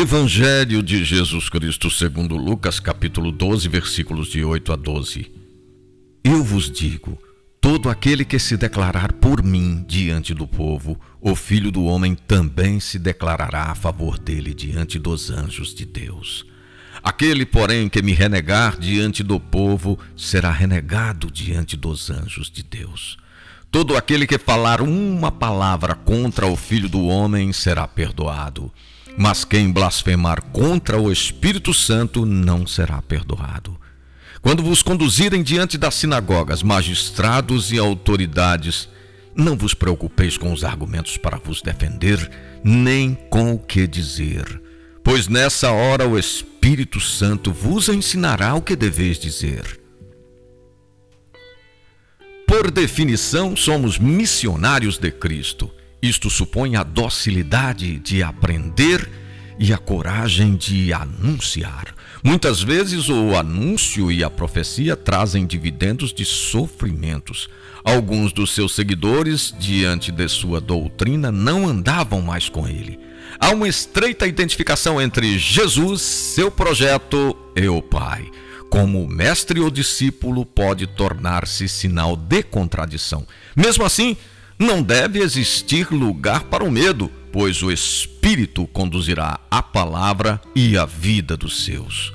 Evangelho de Jesus Cristo segundo Lucas capítulo 12, versículos de 8 a 12. Eu vos digo, todo aquele que se declarar por mim diante do povo, o Filho do homem também se declarará a favor dele diante dos anjos de Deus. Aquele, porém, que me renegar diante do povo, será renegado diante dos anjos de Deus. Todo aquele que falar uma palavra contra o Filho do homem será perdoado mas quem blasfemar contra o Espírito Santo não será perdoado. Quando vos conduzirem diante das sinagogas, magistrados e autoridades, não vos preocupeis com os argumentos para vos defender, nem com o que dizer, pois nessa hora o Espírito Santo vos ensinará o que deveis dizer. Por definição, somos missionários de Cristo. Isto supõe a docilidade de aprender e a coragem de anunciar. Muitas vezes o anúncio e a profecia trazem dividendos de sofrimentos. Alguns dos seus seguidores, diante de sua doutrina, não andavam mais com ele. Há uma estreita identificação entre Jesus, seu projeto e o Pai. Como mestre ou discípulo pode tornar-se sinal de contradição. Mesmo assim, não deve existir lugar para o medo, pois o Espírito conduzirá a palavra e a vida dos seus.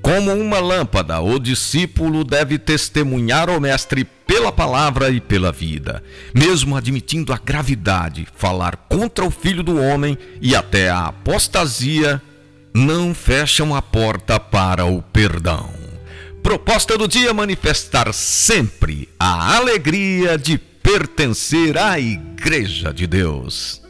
Como uma lâmpada, o discípulo deve testemunhar ao Mestre pela palavra e pela vida, mesmo admitindo a gravidade, falar contra o Filho do Homem e até a apostasia, não fecham a porta para o perdão. Proposta do dia: manifestar sempre a alegria de pertencer à Igreja de Deus.